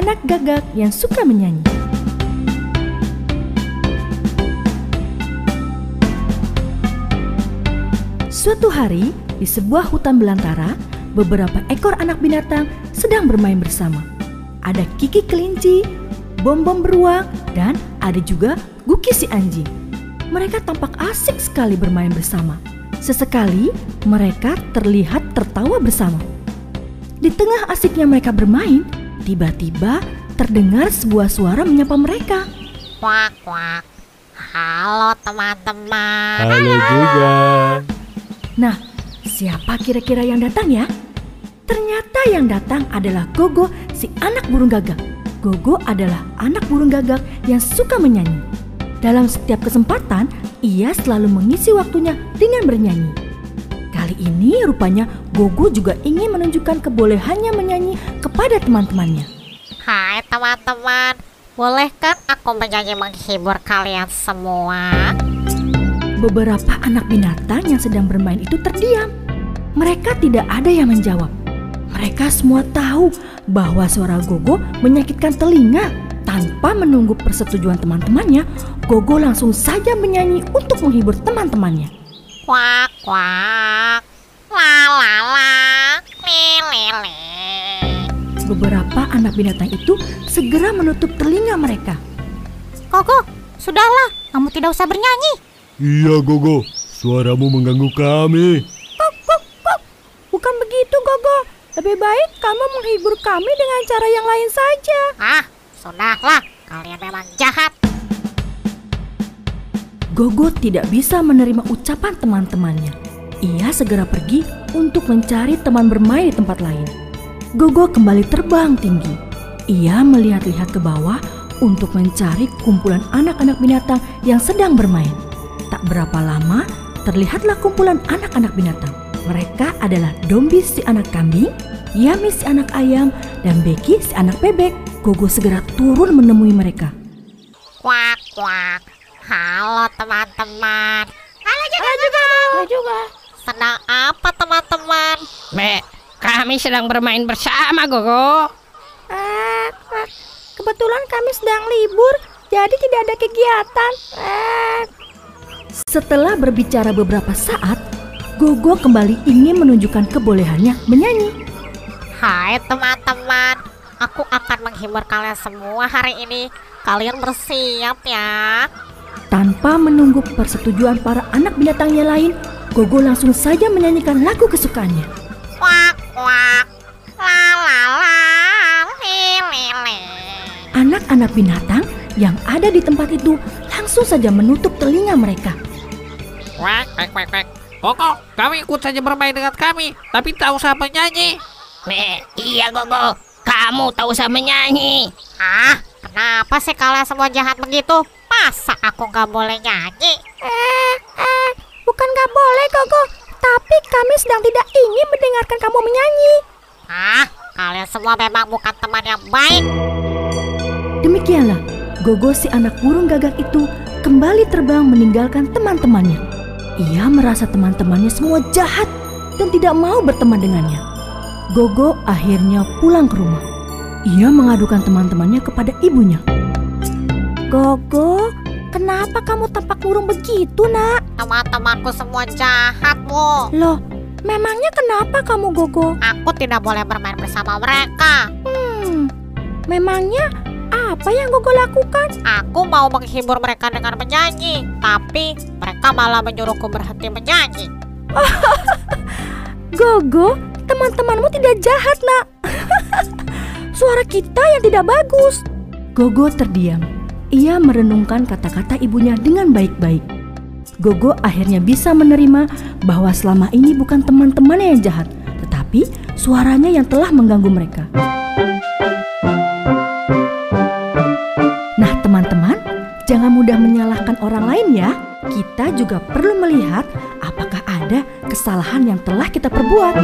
anak gagak yang suka menyanyi. Suatu hari, di sebuah hutan belantara, beberapa ekor anak binatang sedang bermain bersama. Ada Kiki kelinci, Bom-bom beruang, dan ada juga Guki si anjing. Mereka tampak asik sekali bermain bersama. Sesekali mereka terlihat tertawa bersama. Di tengah asiknya mereka bermain, tiba-tiba terdengar sebuah suara menyapa mereka. Kuak, kuak. Halo teman-teman. Halo juga. Nah, siapa kira-kira yang datang ya? Ternyata yang datang adalah Gogo, si anak burung gagak. Gogo adalah anak burung gagak yang suka menyanyi. Dalam setiap kesempatan, ia selalu mengisi waktunya dengan bernyanyi. Kali ini rupanya Gogo juga ingin menunjukkan kebolehannya menyanyi kepada teman-temannya. Hai teman-teman. Boleh kan aku menyanyi menghibur kalian semua? Beberapa anak binatang yang sedang bermain itu terdiam. Mereka tidak ada yang menjawab. Mereka semua tahu bahwa suara Gogo menyakitkan telinga. Tanpa menunggu persetujuan teman-temannya, Gogo langsung saja menyanyi untuk menghibur teman-temannya. Kuak, kuak. La la la. Li li li. Beberapa anak binatang itu segera menutup telinga mereka. Gogo, sudahlah. Kamu tidak usah bernyanyi. Iya Gogo, suaramu mengganggu kami. Bukan begitu, Gogo. Lebih baik kamu menghibur kami dengan cara yang lain saja. Ah, sudahlah. Kalian memang jahat. Gogo tidak bisa menerima ucapan teman-temannya. Ia segera pergi untuk mencari teman bermain di tempat lain. Gogo kembali terbang tinggi. Ia melihat-lihat ke bawah untuk mencari kumpulan anak-anak binatang yang sedang bermain. Tak berapa lama, terlihatlah kumpulan anak-anak binatang. Mereka adalah Dombi si anak kambing, Yami si anak ayam, dan Becky si anak bebek. Gogo segera turun menemui mereka. Kuak, kuak. Halo teman-teman. Halo juga. Halo juga. Sedang apa teman-teman? Be, kami sedang bermain bersama, Gogo. Eh, kebetulan kami sedang libur, jadi tidak ada kegiatan. Eh. Setelah berbicara beberapa saat, Gogo kembali ingin menunjukkan kebolehannya menyanyi. Hai teman-teman, aku akan menghibur kalian semua hari ini. Kalian bersiap ya. Tanpa menunggu persetujuan para anak binatangnya lain, Gogo langsung saja menyanyikan lagu kesukaannya. Kuak, kuak. La la la. Anak-anak binatang yang ada di tempat itu langsung saja menutup telinga mereka. Wek, wek, wek, wek. Gogo, kami ikut saja bermain dengan kami, tapi tak usah menyanyi. Nih, iya Gogo, kamu tak usah menyanyi. Ah, kenapa sih kalian semua jahat begitu? Masa aku nggak boleh nyanyi? Eh, eh, bukan gak boleh Gogo, tapi kami sedang tidak ingin mendengarkan kamu menyanyi. Ah, kalian semua memang bukan teman yang baik. Demikianlah, Gogo si anak burung gagak itu kembali terbang meninggalkan teman-temannya. Ia merasa teman-temannya semua jahat dan tidak mau berteman dengannya. Gogo akhirnya pulang ke rumah. Ia mengadukan teman-temannya kepada ibunya. Gogo, kenapa kamu tampak murung begitu, nak? Teman-temanku semua jahat, Bu. Loh, memangnya kenapa kamu Gogo? Aku tidak boleh bermain bersama mereka. Hmm, memangnya apa yang Gogo lakukan? Aku mau menghibur mereka dengan menyanyi, tapi mereka malah menyuruhku berhenti menyanyi. Gogo, teman-temanmu tidak jahat, nak. Suara kita yang tidak bagus. Gogo terdiam. Ia merenungkan kata-kata ibunya dengan baik-baik. Gogo akhirnya bisa menerima bahwa selama ini bukan teman-temannya yang jahat, tetapi suaranya yang telah mengganggu mereka. Nah, teman-teman, jangan mudah menyalahkan orang lain ya. Kita juga perlu melihat apakah ada kesalahan yang telah kita perbuat.